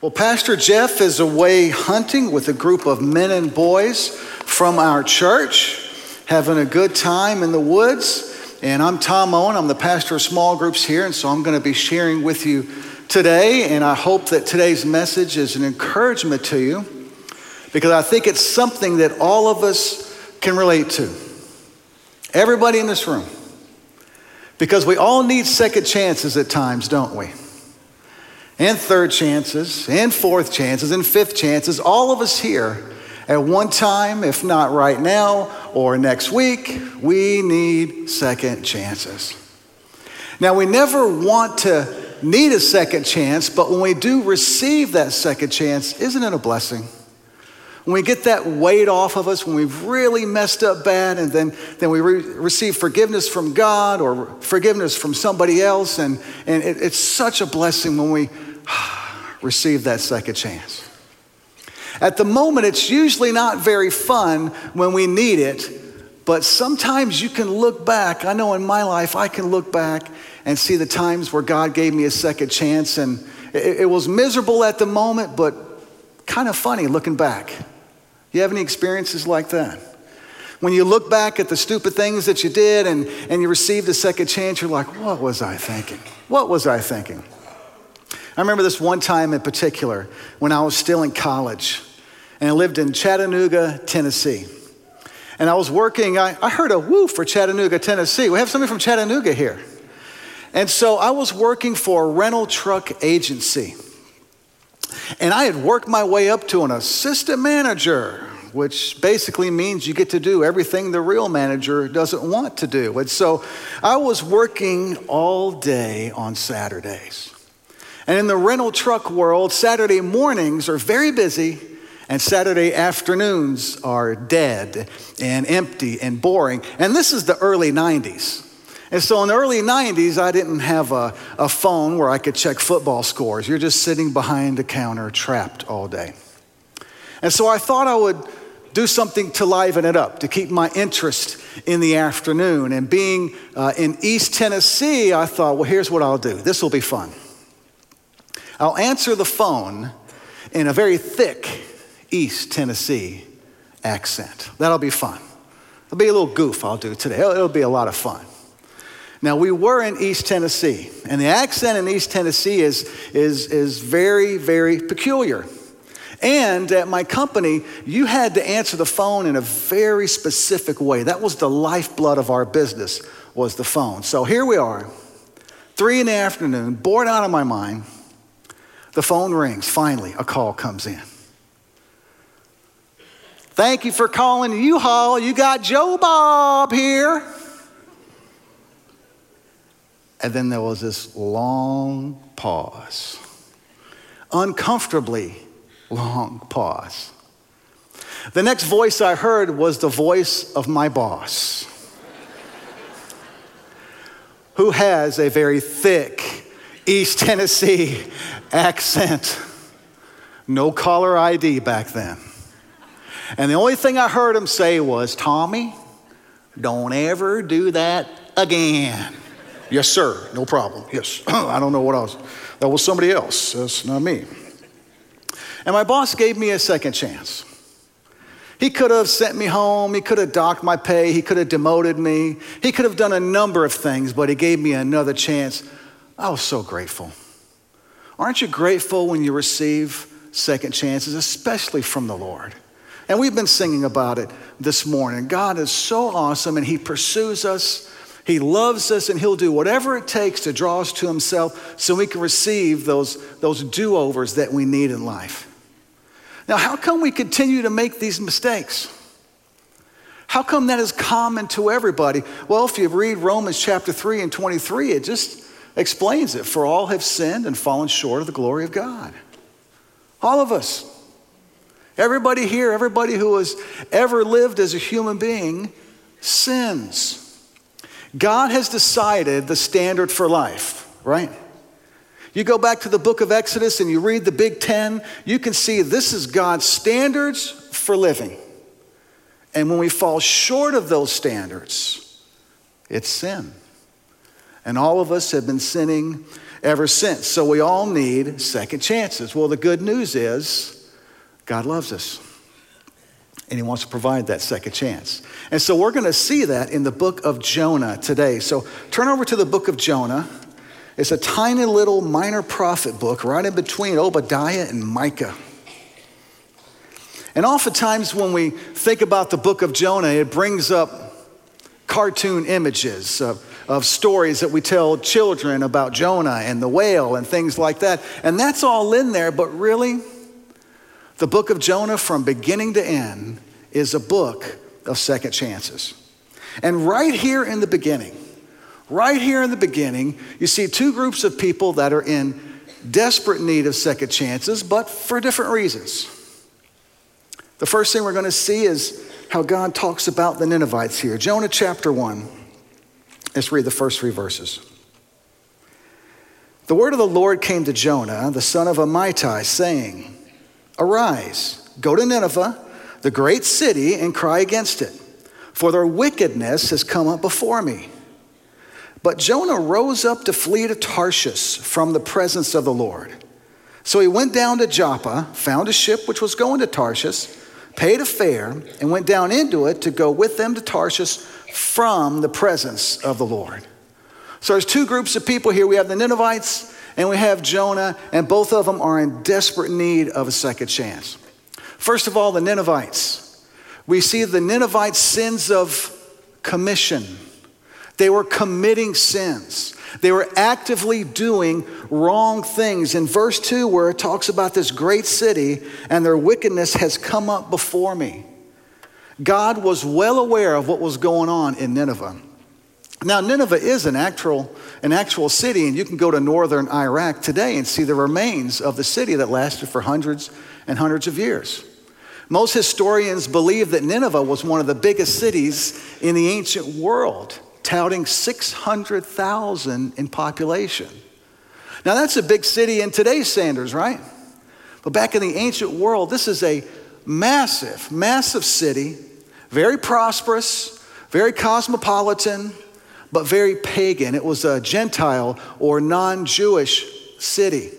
Well, Pastor Jeff is away hunting with a group of men and boys from our church, having a good time in the woods. And I'm Tom Owen. I'm the pastor of small groups here, and so I'm going to be sharing with you today. And I hope that today's message is an encouragement to you because I think it's something that all of us can relate to. Everybody in this room. Because we all need second chances at times, don't we? And third chances, and fourth chances, and fifth chances. All of us here at one time, if not right now or next week, we need second chances. Now, we never want to need a second chance, but when we do receive that second chance, isn't it a blessing? When we get that weight off of us, when we've really messed up bad, and then, then we re- receive forgiveness from God or forgiveness from somebody else, and, and it, it's such a blessing when we receive that second chance. At the moment, it's usually not very fun when we need it, but sometimes you can look back. I know in my life, I can look back and see the times where God gave me a second chance, and it, it was miserable at the moment, but kind of funny looking back. You have any experiences like that? When you look back at the stupid things that you did and, and you received a second chance, you're like, what was I thinking? What was I thinking? I remember this one time in particular when I was still in college and I lived in Chattanooga, Tennessee. And I was working, I, I heard a woo for Chattanooga, Tennessee. We have somebody from Chattanooga here. And so I was working for a rental truck agency. And I had worked my way up to an assistant manager, which basically means you get to do everything the real manager doesn't want to do. And so I was working all day on Saturdays. And in the rental truck world, Saturday mornings are very busy, and Saturday afternoons are dead and empty and boring. And this is the early 90s. And so in the early 90s, I didn't have a, a phone where I could check football scores. You're just sitting behind a counter, trapped all day. And so I thought I would do something to liven it up, to keep my interest in the afternoon. And being uh, in East Tennessee, I thought, well, here's what I'll do. This will be fun. I'll answer the phone in a very thick East Tennessee accent. That'll be fun. It'll be a little goof I'll do today. It'll, it'll be a lot of fun. Now, we were in East Tennessee, and the accent in East Tennessee is, is, is very, very peculiar. And at my company, you had to answer the phone in a very specific way. That was the lifeblood of our business, was the phone. So here we are, three in the afternoon, bored out of my mind. The phone rings. Finally, a call comes in. Thank you for calling U-Haul. You got Joe Bob here. And then there was this long pause, uncomfortably long pause. The next voice I heard was the voice of my boss, who has a very thick East Tennessee accent. No caller ID back then. And the only thing I heard him say was, Tommy, don't ever do that again. yes, sir, no problem. Yes, I don't know what else. That was somebody else, that's not me. And my boss gave me a second chance. He could have sent me home. He could have docked my pay. He could have demoted me. He could have done a number of things, but he gave me another chance. I was so grateful. Aren't you grateful when you receive second chances, especially from the Lord? And we've been singing about it this morning. God is so awesome and He pursues us. He loves us and He'll do whatever it takes to draw us to Himself so we can receive those, those do overs that we need in life. Now, how come we continue to make these mistakes? How come that is common to everybody? Well, if you read Romans chapter 3 and 23, it just explains it. For all have sinned and fallen short of the glory of God. All of us. Everybody here, everybody who has ever lived as a human being sins. God has decided the standard for life, right? You go back to the book of Exodus and you read the Big Ten, you can see this is God's standards for living. And when we fall short of those standards, it's sin. And all of us have been sinning ever since. So we all need second chances. Well, the good news is God loves us. And he wants to provide that second chance. And so we're going to see that in the book of Jonah today. So turn over to the book of Jonah. It's a tiny little minor prophet book right in between Obadiah and Micah. And oftentimes, when we think about the book of Jonah, it brings up cartoon images of, of stories that we tell children about Jonah and the whale and things like that. And that's all in there, but really, the book of Jonah, from beginning to end, is a book of second chances. And right here in the beginning, right here in the beginning, you see two groups of people that are in desperate need of second chances, but for different reasons. The first thing we're going to see is how God talks about the Ninevites here. Jonah chapter 1. Let's read the first three verses. The word of the Lord came to Jonah, the son of Amittai, saying, Arise, go to Nineveh, the great city, and cry against it, for their wickedness has come up before me. But Jonah rose up to flee to Tarshish from the presence of the Lord. So he went down to Joppa, found a ship which was going to Tarshish paid a fare, and went down into it to go with them to Tarshish from the presence of the Lord. So there's two groups of people here. We have the Ninevites and we have Jonah, and both of them are in desperate need of a second chance. First of all, the Ninevites. We see the Ninevites' sins of commission. They were committing sins. They were actively doing wrong things. In verse 2, where it talks about this great city and their wickedness has come up before me. God was well aware of what was going on in Nineveh. Now, Nineveh is an actual, an actual city, and you can go to northern Iraq today and see the remains of the city that lasted for hundreds and hundreds of years. Most historians believe that Nineveh was one of the biggest cities in the ancient world touting 600,000 in population. Now, that's a big city in today's standards, right? But back in the ancient world, this is a massive, massive city, very prosperous, very cosmopolitan, but very pagan. It was a Gentile or non Jewish city.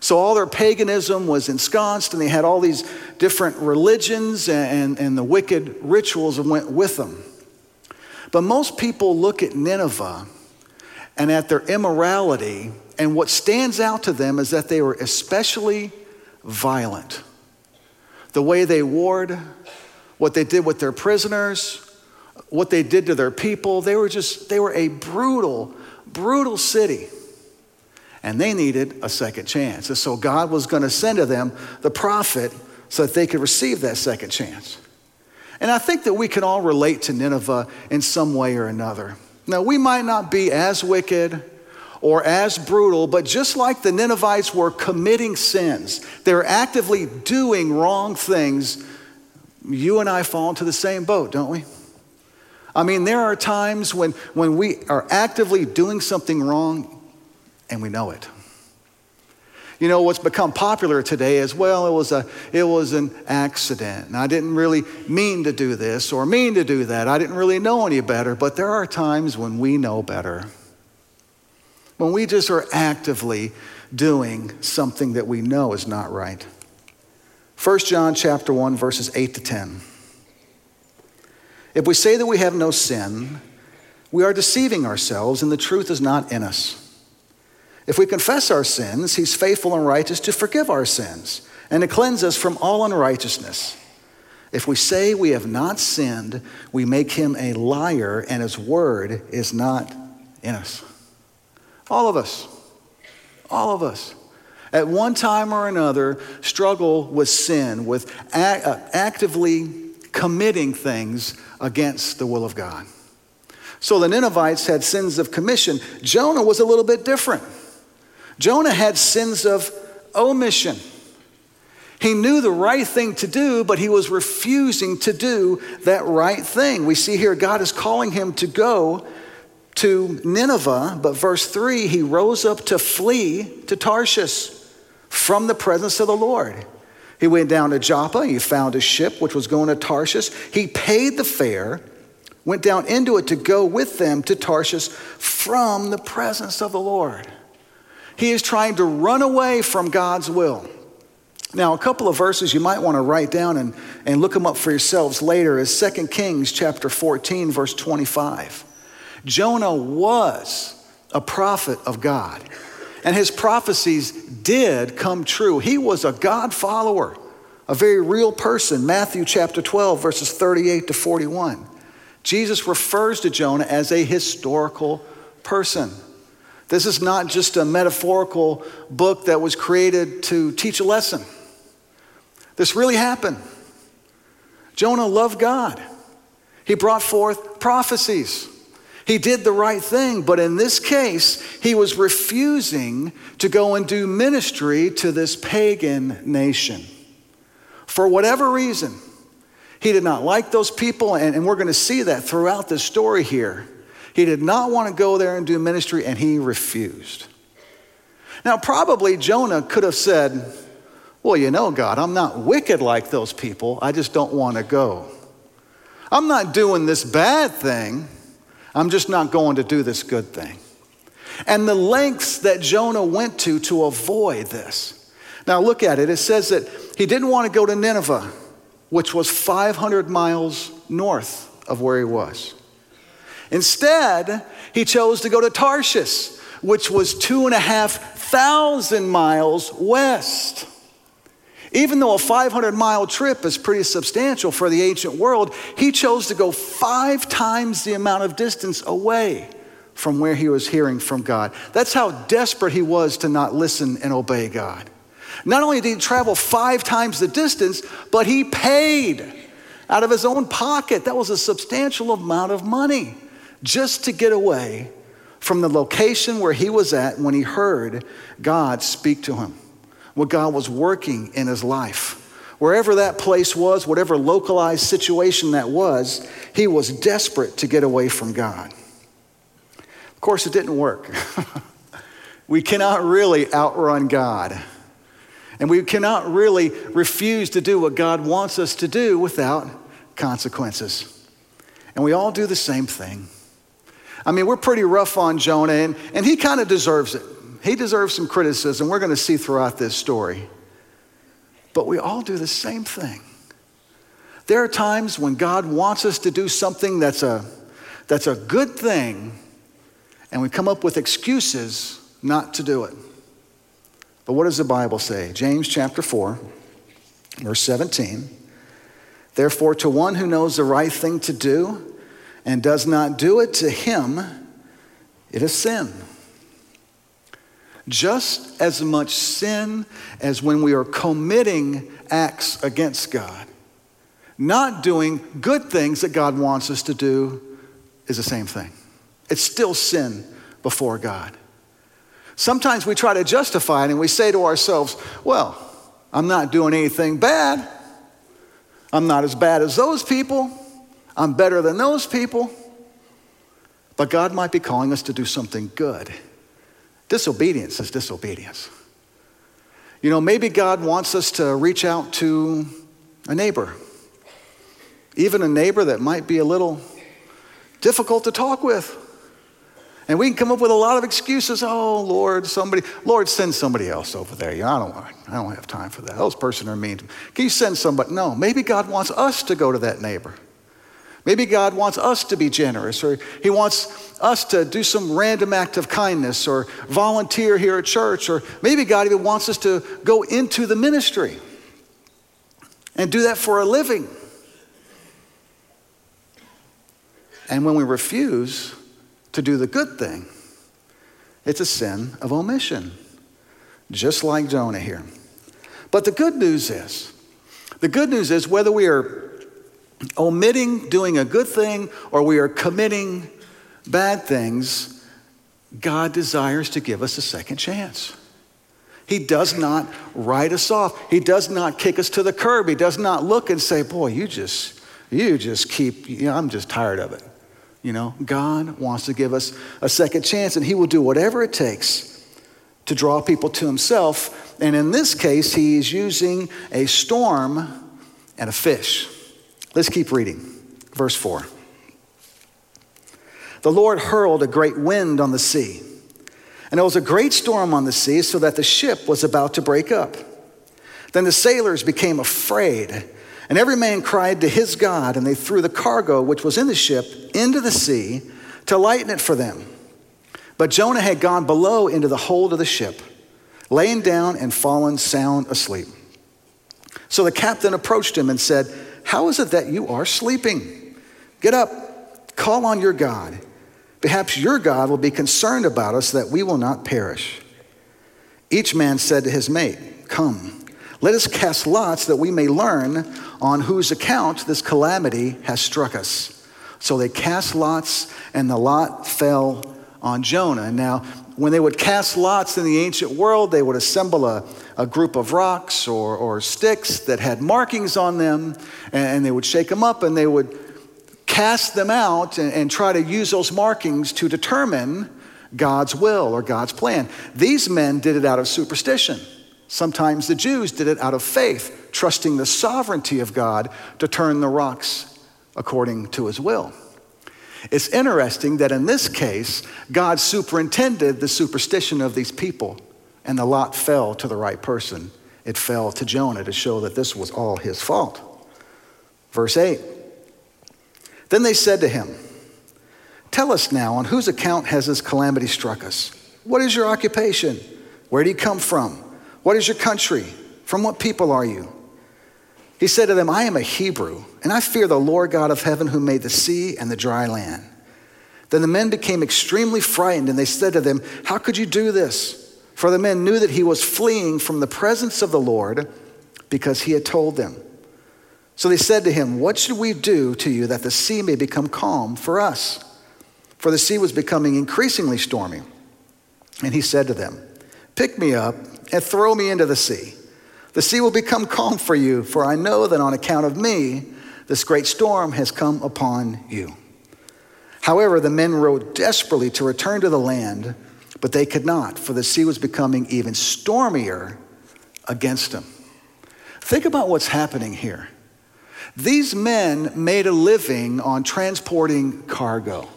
So all their paganism was ensconced, and they had all these different religions, and, and, and the wicked rituals that went with them. But most people look at Nineveh and at their immorality, and what stands out to them is that they were especially violent. The way they warred, what they did with their prisoners, what they did to their people, they were just, they were a brutal, brutal city. And they needed a second chance. And so God was going to send to them the prophet so that they could receive that second chance. And I think that we can all relate to Nineveh in some way or another. Now, we might not be as wicked or as brutal, but just like the Ninevites were committing sins, they're actively doing wrong things, you and I fall into the same boat, don't we? I mean, there are times when, when we are actively doing something wrong and we know it. You know, what's become popular today is, well, it was, a, it was an accident. And I didn't really mean to do this or mean to do that. I didn't really know any better. But there are times when we know better. When we just are actively doing something that we know is not right. 1 John chapter 1 verses 8 to 10. If we say that we have no sin, we are deceiving ourselves and the truth is not in us. If we confess our sins, he's faithful and righteous to forgive our sins and to cleanse us from all unrighteousness. If we say we have not sinned, we make him a liar and his word is not in us. All of us, all of us, at one time or another, struggle with sin, with uh, actively committing things against the will of God. So the Ninevites had sins of commission. Jonah was a little bit different. Jonah had sins of omission. He knew the right thing to do, but he was refusing to do that right thing. We see here God is calling him to go to Nineveh, but verse 3 he rose up to flee to Tarshish from the presence of the Lord. He went down to Joppa, he found a ship which was going to Tarshish. He paid the fare, went down into it to go with them to Tarshish from the presence of the Lord. He is trying to run away from God's will. Now, a couple of verses you might want to write down and, and look them up for yourselves later is 2 Kings chapter 14, verse 25. Jonah was a prophet of God, and his prophecies did come true. He was a God follower, a very real person. Matthew chapter 12, verses 38 to 41. Jesus refers to Jonah as a historical person. This is not just a metaphorical book that was created to teach a lesson. This really happened. Jonah loved God. He brought forth prophecies. He did the right thing, but in this case, he was refusing to go and do ministry to this pagan nation. For whatever reason, he did not like those people, and, and we're going to see that throughout this story here. He did not want to go there and do ministry, and he refused. Now, probably Jonah could have said, well, you know, God, I'm not wicked like those people. I just don't want to go. I'm not doing this bad thing. I'm just not going to do this good thing. And the lengths that Jonah went to to avoid this. Now, look at it. It says that he didn't want to go to Nineveh, which was 500 miles north of where he was. Instead, he chose to go to Tarshish, which was two and a half thousand miles west. Even though a 500 mile trip is pretty substantial for the ancient world, he chose to go five times the amount of distance away from where he was hearing from God. That's how desperate he was to not listen and obey God. Not only did he travel five times the distance, but he paid out of his own pocket. That was a substantial amount of money just to get away from the location where he was at when he heard God speak to him what God was working in his life. Wherever that place was, whatever localized situation that was, he was desperate to get away from God. Of course, it didn't work. we cannot really outrun God. And we cannot really refuse to do what God wants us to do without consequences. And we all do the same thing. I mean, we're pretty rough on Jonah, and, and he kind of deserves it. He deserves some criticism. We're going to see throughout this story. But we all do the same thing. There are times when God wants us to do something that's a, that's a good thing, and we come up with excuses not to do it. But what does the Bible say? James chapter 4, verse 17. Therefore, to one who knows the right thing to do and does not do it, to him it is sin just as much sin as when we are committing acts against God. Not doing good things that God wants us to do is the same thing. It's still sin before God. Sometimes we try to justify it and we say to ourselves, well, I'm not doing anything bad. I'm not as bad as those people. I'm better than those people. But God might be calling us to do something good. Disobedience is disobedience. You know, maybe God wants us to reach out to a neighbor, even a neighbor that might be a little difficult to talk with. And we can come up with a lot of excuses. Oh, Lord, somebody, Lord, send somebody else over there. You know, I don't want, I don't have time for that. Those person are mean. Can you send somebody? No, maybe God wants us to go to that neighbor. Maybe God wants us to be generous, or He wants us to do some random act of kindness, or volunteer here at church, or maybe God even wants us to go into the ministry and do that for a living. And when we refuse to do the good thing, it's a sin of omission, just like Jonah here. But the good news is, the good news is whether we are omitting doing a good thing or we are committing bad things, God desires to give us a second chance. He does not write us off. He does not kick us to the curb. He does not look and say, Boy, you just, you just keep, you know, I'm just tired of it. You know, God wants to give us a second chance, and He will do whatever it takes to draw people to Himself. And in this case, He is using a storm and a fish. Let's keep reading. Verse 4. The Lord hurled a great wind on the sea, And there was a great storm on the sea, so that the ship was about to break up. Then the sailors became afraid, and every man cried to his God, and they threw the cargo which was in the ship into the sea to lighten it for them. But Jonah had gone below into the hold of the ship, laying down and fallen sound asleep. So the captain approached him and said, How is it that you are sleeping? Get up, call on your God. Perhaps your God will be concerned about us that we will not perish. Each man said to his mate, Come, let us cast lots that we may learn on whose account this calamity has struck us. So they cast lots, and the lot fell on Jonah. Now, when they would cast lots in the ancient world, they would assemble a, a group of rocks or, or sticks that had markings on them, and they would shake them up and they would cast them out and, and try to use those markings to determine God's will or God's plan. These men did it out of superstition. Sometimes the Jews did it out of faith, trusting the sovereignty of God to turn the rocks according to his will. It's interesting that in this case, God superintended the superstition of these people, and the lot fell to the right person. It fell to Jonah to show that this was all his fault. Verse 8 Then they said to him, Tell us now, on whose account has this calamity struck us? What is your occupation? Where do you come from? What is your country? From what people are you? He said to them, I am a Hebrew, and I fear the Lord God of heaven who made the sea and the dry land. Then the men became extremely frightened, and they said to them, How could you do this? For the men knew that he was fleeing from the presence of the Lord because he had told them. So they said to him, What should we do to you that the sea may become calm for us? For the sea was becoming increasingly stormy. And he said to them, Pick me up and throw me into the sea the sea will become calm for you, for I know that on account of me, this great storm has come upon you. However, the men rowed desperately to return to the land, but they could not, for the sea was becoming even stormier against them. Think about what's happening here. These men made a living on transporting cargo.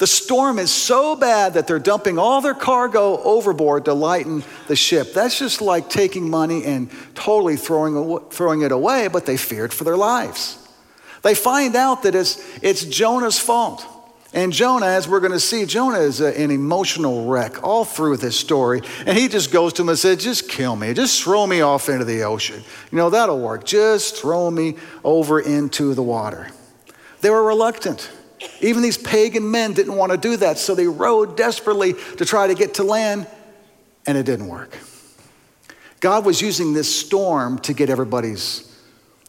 The storm is so bad that they're dumping all their cargo overboard to lighten the ship. That's just like taking money and totally throwing, throwing it away, but they feared for their lives. They find out that it's, it's Jonah's fault. And Jonah, as we're going to see, Jonah is a, an emotional wreck all through this story. And he just goes to him and says, Just kill me. Just throw me off into the ocean. You know, that'll work. Just throw me over into the water. They were reluctant. Even these pagan men didn't want to do that, so they rowed desperately to try to get to land, and it didn't work. God was using this storm to get everybody's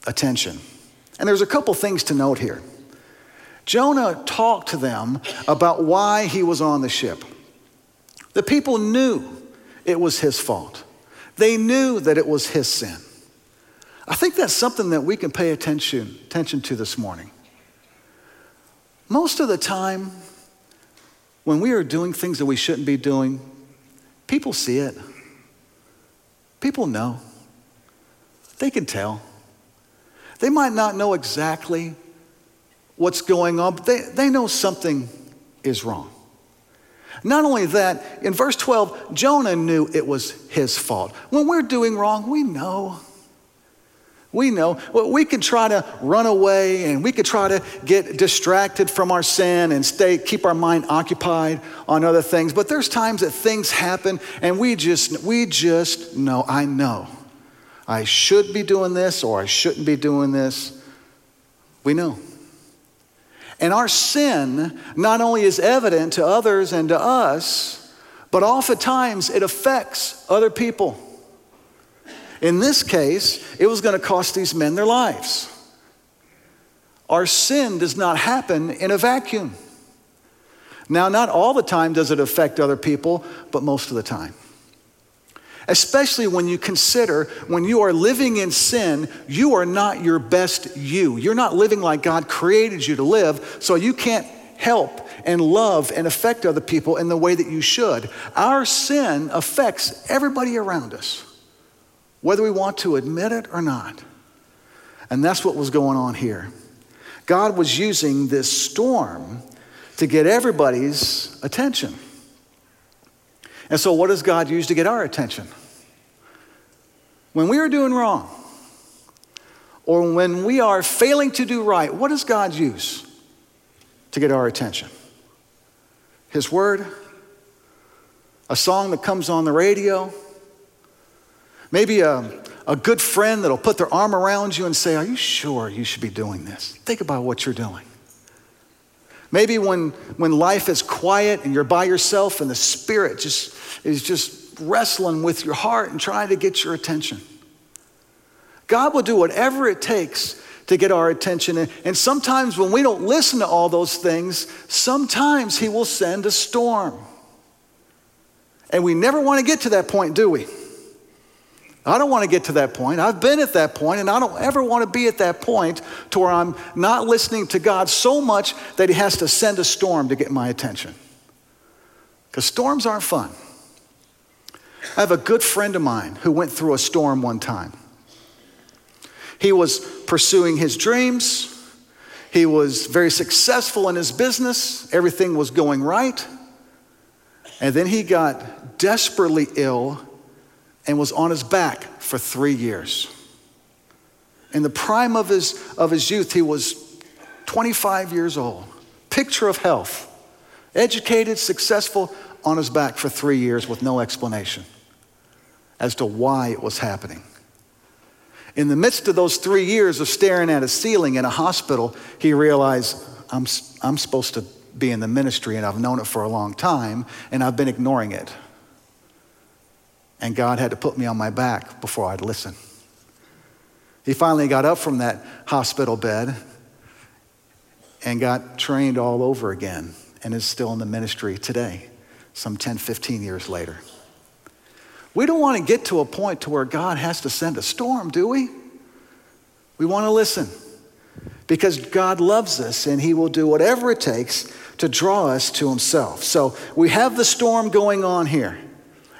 attention. And there's a couple things to note here. Jonah talked to them about why he was on the ship. The people knew it was his fault, they knew that it was his sin. I think that's something that we can pay attention, attention to this morning. Most of the time, when we are doing things that we shouldn't be doing, people see it. People know. They can tell. They might not know exactly what's going on, but they, they know something is wrong. Not only that, in verse 12, Jonah knew it was his fault. When we're doing wrong, we know. We know we can try to run away and we could try to get distracted from our sin and stay, keep our mind occupied on other things. But there's times that things happen and we just, we just know, I know. I should be doing this or I shouldn't be doing this. We know. And our sin not only is evident to others and to us, but oftentimes it affects other people. In this case, it was going to cost these men their lives. Our sin does not happen in a vacuum. Now, not all the time does it affect other people, but most of the time. Especially when you consider when you are living in sin, you are not your best you. You're not living like God created you to live, so you can't help and love and affect other people in the way that you should. Our sin affects everybody around us whether we want to admit it or not. And that's what was going on here. God was using this storm to get everybody's attention. And so, what does God use to get our attention? When we are doing wrong, or when we are failing to do right, what does God use to get our attention? His Word, a song that comes on the radio, maybe a, a good friend that'll put their arm around you and say, Are you sure you should be doing this? Think about what you're doing. Maybe when, when life is quiet and you're by yourself and the Spirit just is just wrestling with your heart and trying to get your attention. God will do whatever it takes to get our attention. And sometimes when we don't listen to all those things, sometimes He will send a storm. And we never want to get to that point, do we? I don't want to get to that point. I've been at that point, and I don't ever want to be at that point to where I'm not listening to God so much that He has to send a storm to get my attention. Because storms aren't fun. I have a good friend of mine who went through a storm one time. He was pursuing his dreams, he was very successful in his business, everything was going right. And then he got desperately ill and was on his back for three years. In the prime of his, of his youth, he was 25 years old. Picture of health. Educated, successful, on his back for three years with no explanation as to why it was happening. In the midst of those three years of staring at a ceiling in a hospital, he realized, I'm, I'm supposed to be in the ministry and I've known it for a long time and I've been ignoring it. And God had to put me on my back before I'd listen. He finally got up from that hospital bed and got trained all over again and is still in the ministry today, some 10, 15 years later. We don't want to get to a point to where God has to send a storm, do we? We want to listen because God loves us and He will do whatever it takes to draw us to Himself. So we have the storm going on here.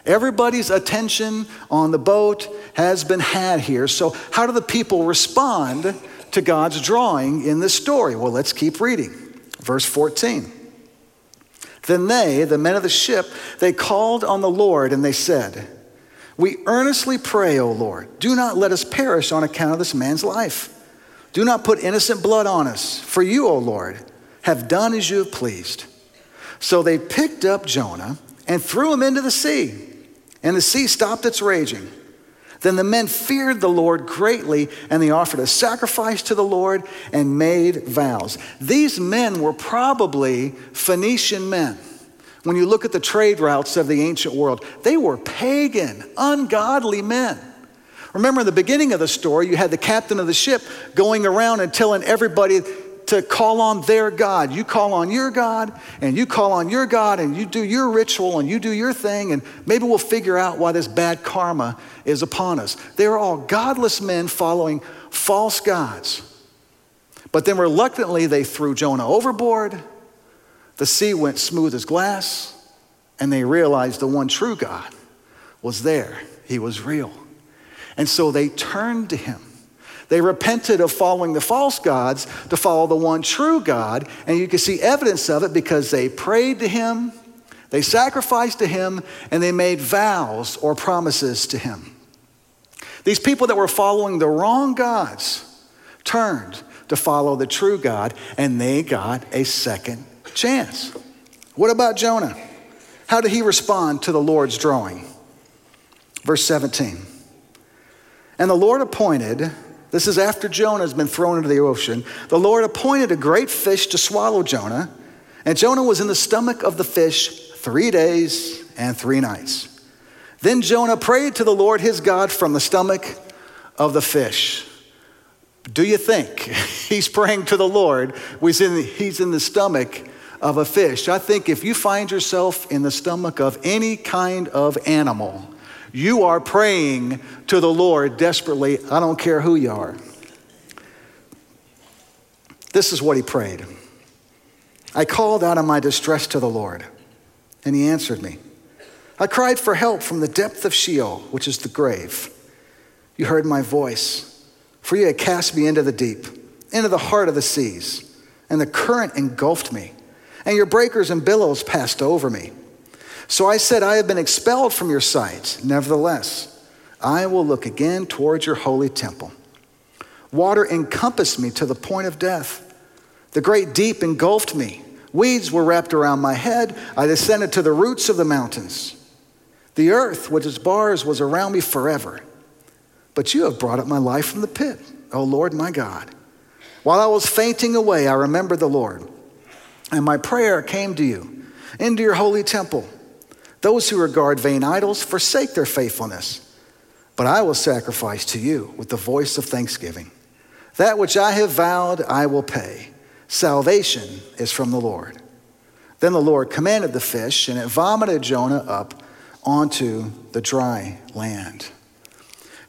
Everybody's attention on the boat has been had here. So, how do the people respond to God's drawing in this story? Well, let's keep reading. Verse 14. Then they, the men of the ship, they called on the Lord and they said, We earnestly pray, O Lord, do not let us perish on account of this man's life. Do not put innocent blood on us, for you, O Lord, have done as you have pleased. So they picked up Jonah and threw him into the sea and the sea stopped its raging. Then the men feared the Lord greatly, and they offered a sacrifice to the Lord and made vows. These men were probably Phoenician men. When you look at the trade routes of the ancient world, they were pagan, ungodly men. Remember, in the beginning of the story, you had the captain of the ship going around and telling everybody to call on their God. You call on your God, and you call on your God, and you do your ritual, and you do your thing, and maybe we'll figure out why this bad karma is upon us. They're all godless men following false gods. But then reluctantly, they threw Jonah overboard. The sea went smooth as glass, and they realized the one true God was there. He was real. And so they turned to him. They repented of following the false gods to follow the one true God. And you can see evidence of it because they prayed to him, they sacrificed to him, and they made vows or promises to him. These people that were following the wrong gods turned to follow the true God, and they got a second chance. What about Jonah? How did he respond to the Lord's drawing? Verse 17. And the Lord appointed this is after Jonah has been thrown into the ocean. The Lord appointed a great fish to swallow Jonah, and Jonah was in the stomach of the fish three days and three nights. Then Jonah prayed to the Lord his God from the stomach of the fish. Do you think he's praying to the Lord? He's in, he's in the stomach of a fish. I think if you find yourself in the stomach of any kind of animal, you are praying to the Lord desperately. I don't care who you are. This is what he prayed I called out of my distress to the Lord, and he answered me. I cried for help from the depth of Sheol, which is the grave. You heard my voice, for you had cast me into the deep, into the heart of the seas, and the current engulfed me, and your breakers and billows passed over me. So I said, I have been expelled from your sight. Nevertheless, I will look again towards your holy temple. Water encompassed me to the point of death. The great deep engulfed me. Weeds were wrapped around my head. I descended to the roots of the mountains. The earth with its bars was around me forever. But you have brought up my life from the pit, O Lord my God. While I was fainting away, I remembered the Lord, and my prayer came to you, into your holy temple. Those who regard vain idols forsake their faithfulness, but I will sacrifice to you with the voice of thanksgiving. That which I have vowed, I will pay. Salvation is from the Lord. Then the Lord commanded the fish, and it vomited Jonah up onto the dry land.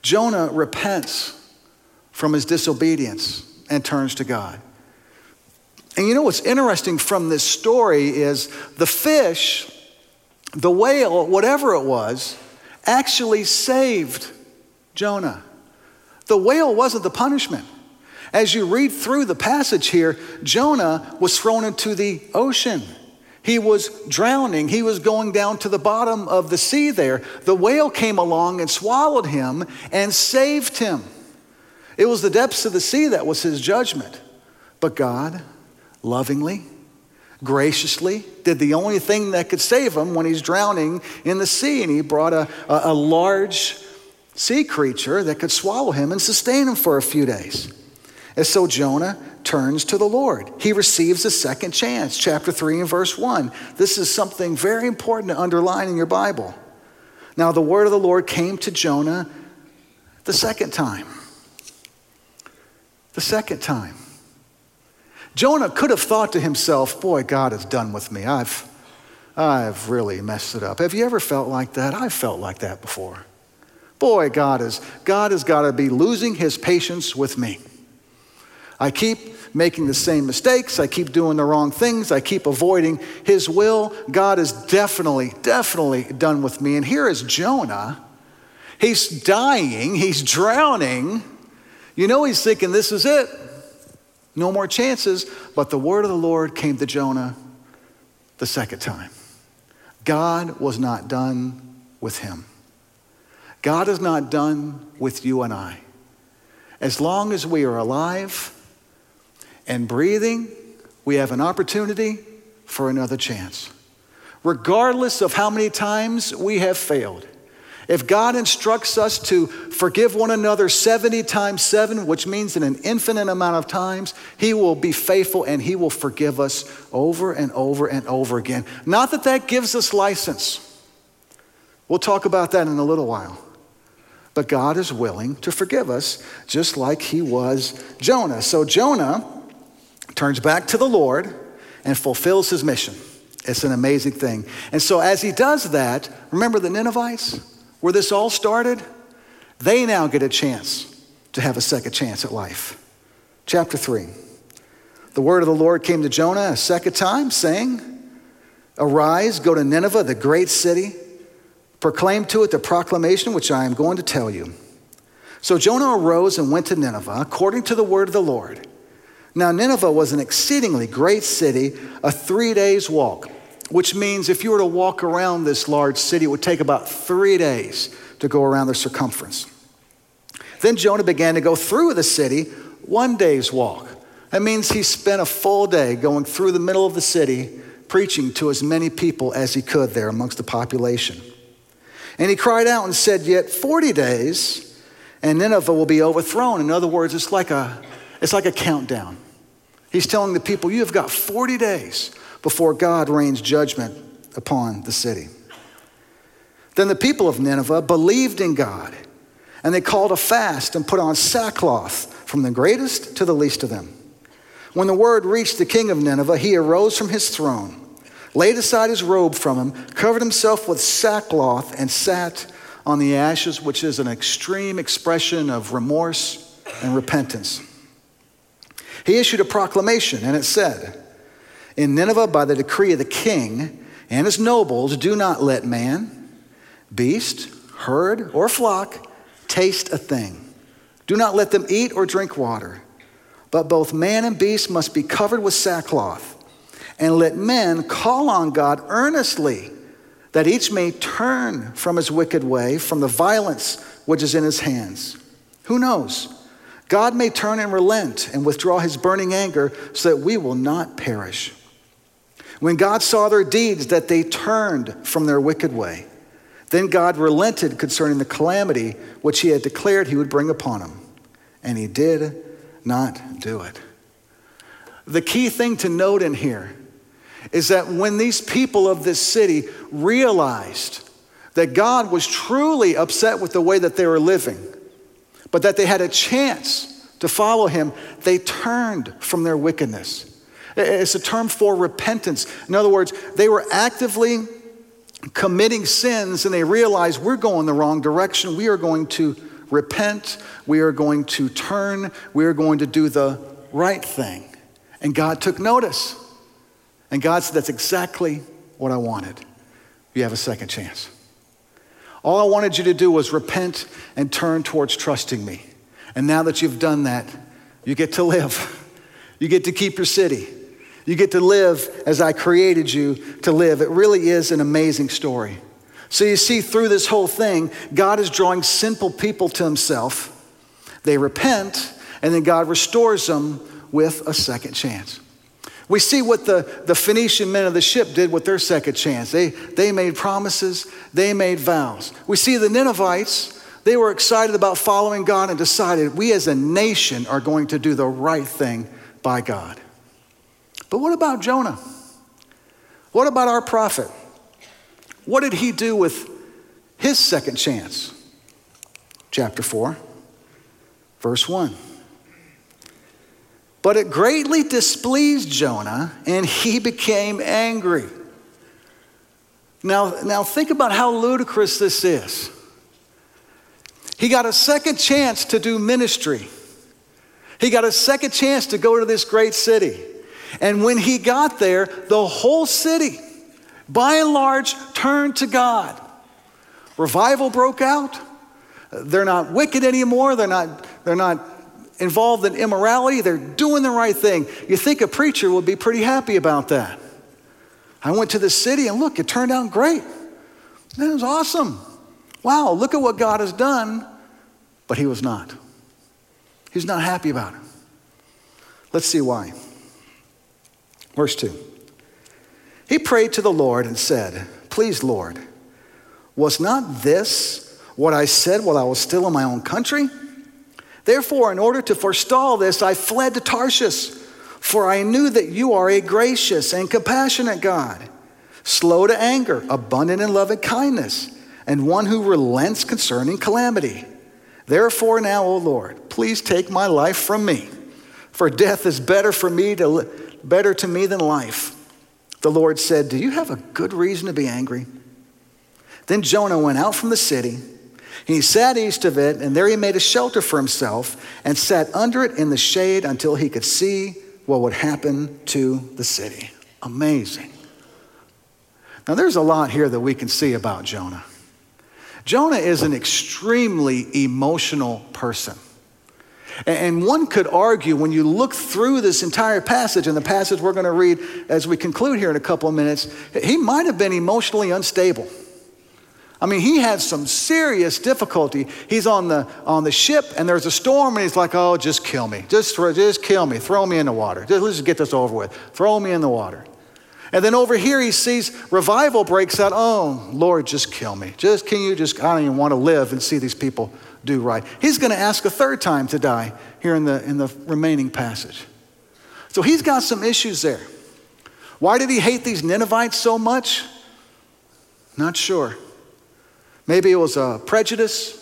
Jonah repents from his disobedience and turns to God. And you know what's interesting from this story is the fish, the whale, whatever it was, actually saved Jonah. The whale wasn't the punishment. As you read through the passage here, Jonah was thrown into the ocean. He was drowning. He was going down to the bottom of the sea there. The whale came along and swallowed him and saved him. It was the depths of the sea that was his judgment. But God, lovingly, graciously, did the only thing that could save him when he's drowning in the sea. And he brought a, a, a large sea creature that could swallow him and sustain him for a few days. And so Jonah turns to the Lord. He receives a second chance, chapter 3 and verse 1. This is something very important to underline in your Bible. Now, the word of the Lord came to Jonah the second time. The second time. Jonah could have thought to himself, Boy, God is done with me. I've, I've really messed it up. Have you ever felt like that? I've felt like that before. Boy, God, is, God has got to be losing his patience with me. I keep making the same mistakes. I keep doing the wrong things. I keep avoiding His will. God is definitely, definitely done with me. And here is Jonah. He's dying, he's drowning. You know, he's thinking, this is it. No more chances. But the word of the Lord came to Jonah the second time. God was not done with him. God is not done with you and I. As long as we are alive, and breathing, we have an opportunity for another chance. Regardless of how many times we have failed, if God instructs us to forgive one another 70 times 7, which means in an infinite amount of times, He will be faithful and He will forgive us over and over and over again. Not that that gives us license. We'll talk about that in a little while. But God is willing to forgive us just like He was Jonah. So, Jonah turns back to the Lord and fulfills his mission. It's an amazing thing. And so, as he does that, remember the Ninevites, where this all started? They now get a chance to have a second chance at life. Chapter 3. The word of the Lord came to Jonah a second time, saying, Arise, go to Nineveh, the great city, proclaim to it the proclamation which I am going to tell you. So Jonah arose and went to Nineveh, according to the word of the Lord. Now, Nineveh was an exceedingly great city, a three days walk, which means if you were to walk around this large city, it would take about three days to go around the circumference. Then Jonah began to go through the city, one day's walk. That means he spent a full day going through the middle of the city, preaching to as many people as he could there amongst the population. And he cried out and said, Yet 40 days, and Nineveh will be overthrown. In other words, it's like a, it's like a countdown. He's telling the people, You have got 40 days before God rains judgment upon the city. Then the people of Nineveh believed in God, and they called a fast and put on sackcloth from the greatest to the least of them. When the word reached the king of Nineveh, he arose from his throne, laid aside his robe from him, covered himself with sackcloth, and sat on the ashes, which is an extreme expression of remorse and repentance. He issued a proclamation, and it said, In Nineveh, by the decree of the king and his nobles, do not let man, beast, herd, or flock taste a thing. Do not let them eat or drink water. But both man and beast must be covered with sackcloth. And let men call on God earnestly that each may turn from his wicked way, from the violence which is in his hands. Who knows? God may turn and relent and withdraw his burning anger so that we will not perish. When God saw their deeds, that they turned from their wicked way, then God relented concerning the calamity which he had declared he would bring upon them. And he did not do it. The key thing to note in here is that when these people of this city realized that God was truly upset with the way that they were living, but that they had a chance to follow him, they turned from their wickedness. It's a term for repentance. In other words, they were actively committing sins and they realized we're going the wrong direction. We are going to repent. We are going to turn. We are going to do the right thing. And God took notice. And God said, That's exactly what I wanted. You have a second chance. All I wanted you to do was repent and turn towards trusting me. And now that you've done that, you get to live. You get to keep your city. You get to live as I created you to live. It really is an amazing story. So you see, through this whole thing, God is drawing simple people to himself. They repent, and then God restores them with a second chance. We see what the, the Phoenician men of the ship did with their second chance. They, they made promises, they made vows. We see the Ninevites, they were excited about following God and decided we as a nation are going to do the right thing by God. But what about Jonah? What about our prophet? What did he do with his second chance? Chapter 4, verse 1. But it greatly displeased Jonah, and he became angry. Now, now think about how ludicrous this is. He got a second chance to do ministry. He got a second chance to go to this great city. And when he got there, the whole city, by and large, turned to God. Revival broke out. They're not wicked anymore. They're not, they're not involved in immorality, they're doing the right thing. You think a preacher would be pretty happy about that. I went to the city and look, it turned out great. That was awesome. Wow, look at what God has done. But he was not. He's not happy about it. Let's see why. Verse 2. He prayed to the Lord and said, Please, Lord, was not this what I said while I was still in my own country? Therefore, in order to forestall this, I fled to Tarshish, for I knew that you are a gracious and compassionate God, slow to anger, abundant in love and kindness, and one who relents concerning calamity. Therefore, now, O Lord, please take my life from me, for death is better for me to better to me than life. The Lord said, Do you have a good reason to be angry? Then Jonah went out from the city he sat east of it, and there he made a shelter for himself and sat under it in the shade until he could see what would happen to the city. Amazing. Now, there's a lot here that we can see about Jonah. Jonah is an extremely emotional person. And one could argue when you look through this entire passage and the passage we're going to read as we conclude here in a couple of minutes, he might have been emotionally unstable. I mean, he had some serious difficulty. He's on the, on the ship and there's a storm and he's like, oh, just kill me. Just, just kill me. Throw me in the water. Just, let's just get this over with. Throw me in the water. And then over here he sees revival breaks out. Oh, Lord, just kill me. Just, can you just, I don't even want to live and see these people do right. He's going to ask a third time to die here in the, in the remaining passage. So he's got some issues there. Why did he hate these Ninevites so much? Not sure. Maybe it was a prejudice.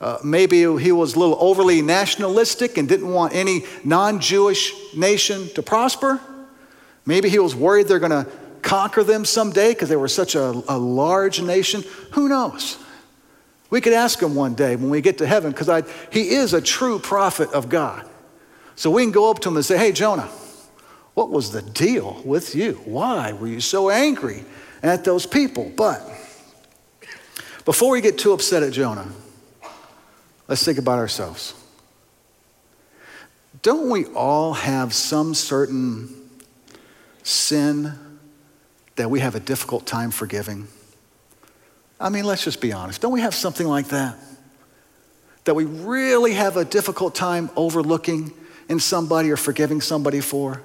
Uh, maybe he was a little overly nationalistic and didn't want any non Jewish nation to prosper. Maybe he was worried they're going to conquer them someday because they were such a, a, large nation. Who knows? We could ask him one day when we get to heaven because he is a true prophet of God. So we can go up to him and say, Hey, Jonah, what was the deal with you? Why were you so angry at those people? But before we get too upset at Jonah, let's think about ourselves. Don't we all have some certain sin that we have a difficult time forgiving? I mean, let's just be honest. Don't we have something like that? That we really have a difficult time overlooking in somebody or forgiving somebody for?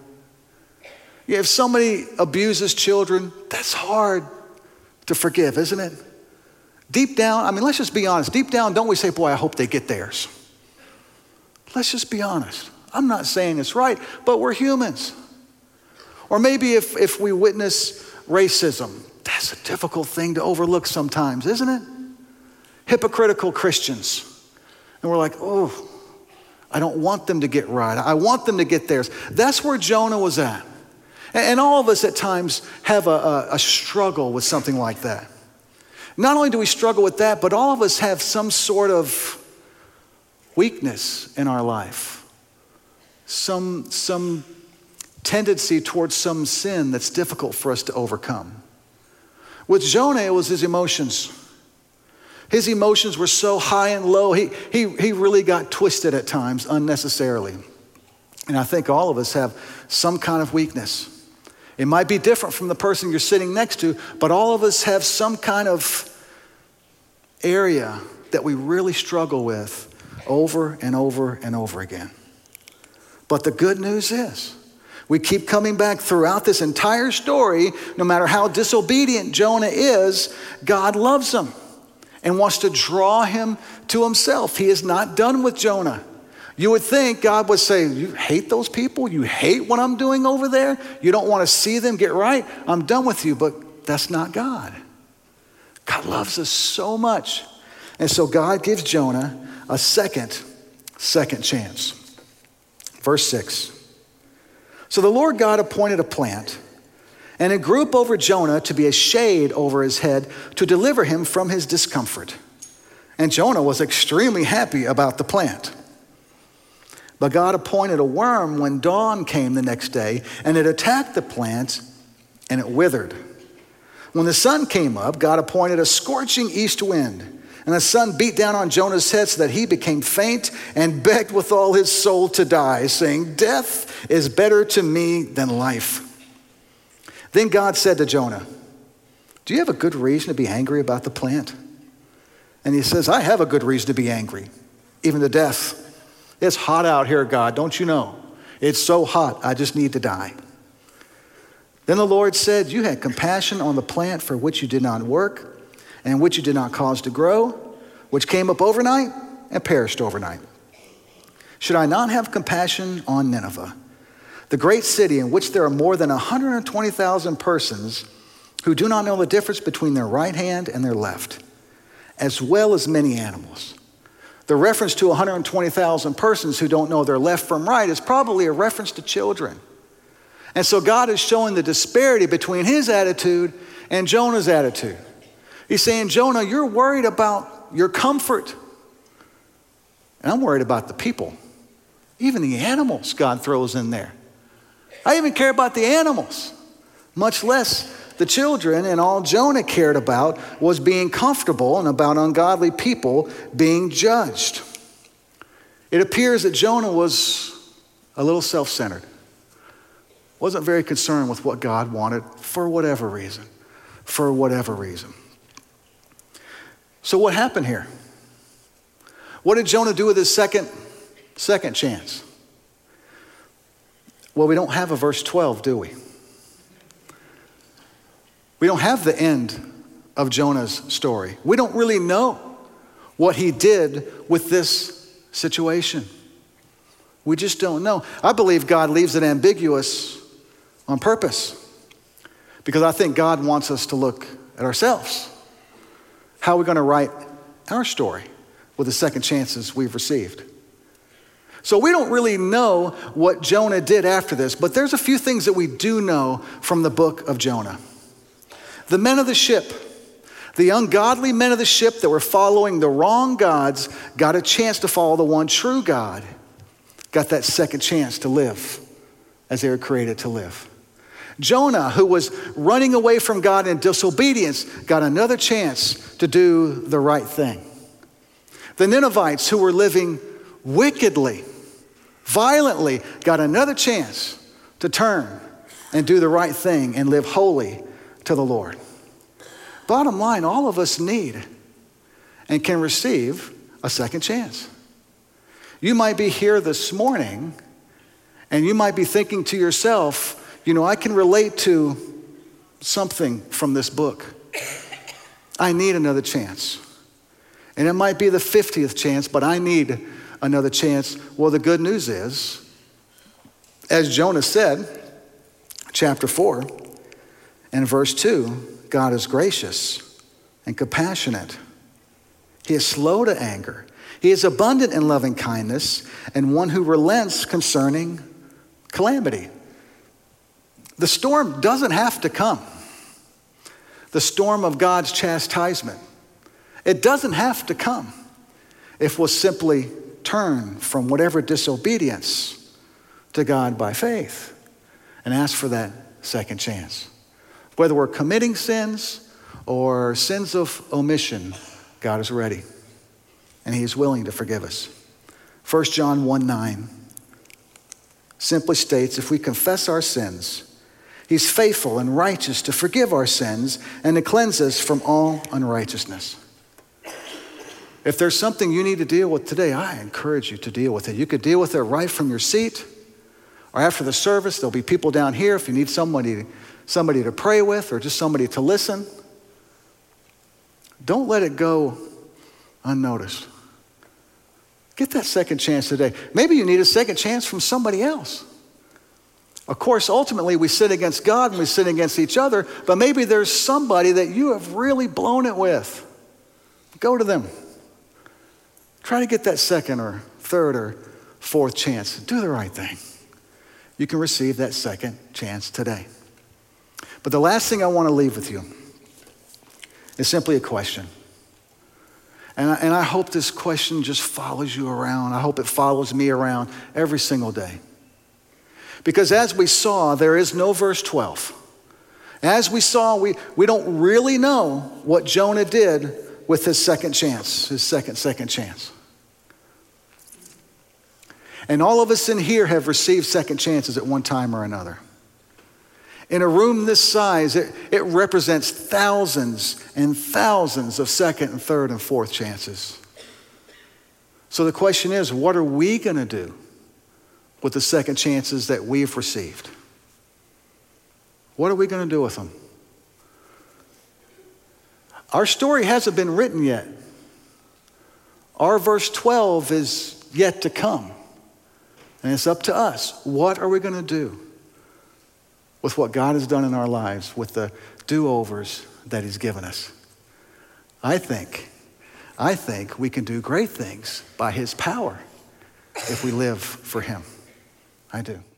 Yeah, if somebody abuses children, that's hard to forgive, isn't it? Deep down, I mean, let's just be honest. Deep down, don't we say, boy, I hope they get theirs? Let's just be honest. I'm not saying it's right, but we're humans. Or maybe if, if we witness racism, that's a difficult thing to overlook sometimes, isn't it? Hypocritical Christians. And we're like, oh, I don't want them to get right. I want them to get theirs. That's where Jonah was at. And all of us at times have a, a, a, struggle with something like that. Not only do we struggle with that, but all of us have some sort of weakness in our life, some, some tendency towards some sin that's difficult for us to overcome. With Jonah, it was his emotions. His emotions were so high and low, he, he, he really got twisted at times unnecessarily. And I think all of us have some kind of weakness. It might be different from the person you're sitting next to, but all of us have some kind of area that we really struggle with over and over and over again. But the good news is, we keep coming back throughout this entire story, no matter how disobedient Jonah is, God loves him and wants to draw him to himself. He is not done with Jonah. You would think God would say, You hate those people? You hate what I'm doing over there? You don't want to see them get right? I'm done with you. But that's not God. God loves us so much. And so God gives Jonah a second, second chance. Verse 6. So the Lord God appointed a plant and a group over Jonah to be a shade over his head to deliver him from his discomfort. And Jonah was extremely happy about the plant. But God appointed a worm when dawn came the next day, and it attacked the plant and it withered. When the sun came up, God appointed a scorching east wind, and the sun beat down on Jonah's head so that he became faint and begged with all his soul to die, saying, Death is better to me than life. Then God said to Jonah, Do you have a good reason to be angry about the plant? And he says, I have a good reason to be angry, even to death. It's hot out here, God, don't you know? It's so hot, I just need to die. Then the Lord said, You had compassion on the plant for which you did not work, and which you did not cause to grow, which came up overnight and perished overnight. Should I not have compassion on Nineveh, the great city in which there are more than 120,000 persons who do not know the difference between their right hand and their left, as well as many animals? The reference to 120,000 persons who don't know their left from right is probably a reference to children. And so God is showing the disparity between his attitude and Jonah's attitude. He's saying, Jonah, you're worried about your comfort. And I'm worried about the people. Even the animals, God throws in there. I even care about the animals, much less the children, and all Jonah cared about was being comfortable and about ungodly people being judged. It appears that Jonah was a little self centered, wasn't very concerned with what God wanted for whatever reason. For whatever reason. So, what happened here? What did Jonah do with his second, second chance? Well, we don't have a verse 12, do we? We don't have the end of Jonah's story. We don't really know what he did with this situation. We just don't know. I believe God leaves it ambiguous on purpose because I think God wants us to look at ourselves. How are we going to write our story with the second chances we've received? So we don't really know what Jonah did after this, but there's a few things that we do know from the book of Jonah. The men of the ship, the ungodly men of the ship that were following the wrong gods, got a chance to follow the one true God, got that second chance to live as they were created to live. Jonah, who was running away from God in disobedience, got another chance to do the right thing. The Ninevites, who were living wickedly, violently, got another chance to turn and do the right thing and live holy to the Lord. Bottom line, all of us need and can receive a second chance. You might be here this morning and you might be thinking to yourself, you know, I can relate to something from this book. I need another chance. And it might be the 50th chance, but I need another chance. Well, the good news is, as Jonah said, chapter 4 and verse 2, God is gracious and compassionate. He is slow to anger. He is abundant in loving kindness and one who relents concerning calamity. The storm doesn't have to come. The storm of God's chastisement. It doesn't have to come if we'll simply turn from whatever disobedience to God by faith and ask for that second chance. Whether we're committing sins or sins of omission, God is ready and He is willing to forgive us. 1 John 1 9 simply states if we confess our sins, He's faithful and righteous to forgive our sins and to cleanse us from all unrighteousness. If there's something you need to deal with today, I encourage you to deal with it. You could deal with it right from your seat or after the service. There'll be people down here if you need somebody, somebody to pray with or just somebody to listen. Don't let it go unnoticed. Get that second chance today. Maybe you need a second chance from somebody else. Of course, ultimately, we sin against God and we sin against each other, but maybe there's somebody that you have really blown it with. Go to them. Try to get that second or third or fourth chance. Do the right thing. You can receive that second chance today. But the last thing I want to leave with you is simply a question. And I, and I hope this question just follows you around. I hope it follows me around every single day. Because as we saw, there is no verse 12. As we saw, we, we don't really know what Jonah did with his second chance, his second, second chance. And all of us in here have received second chances at one time or another. In a room this size, it, it represents thousands and thousands of second and third and fourth chances. So the question is what are we going to do with the second chances that we've received? What are we going to do with them? Our story hasn't been written yet. Our verse 12 is yet to come. And it's up to us. What are we going to do? with what God has done in our lives, with the do overs that He's given us. I think, I think we can do great things by His power if we live for Him. I do.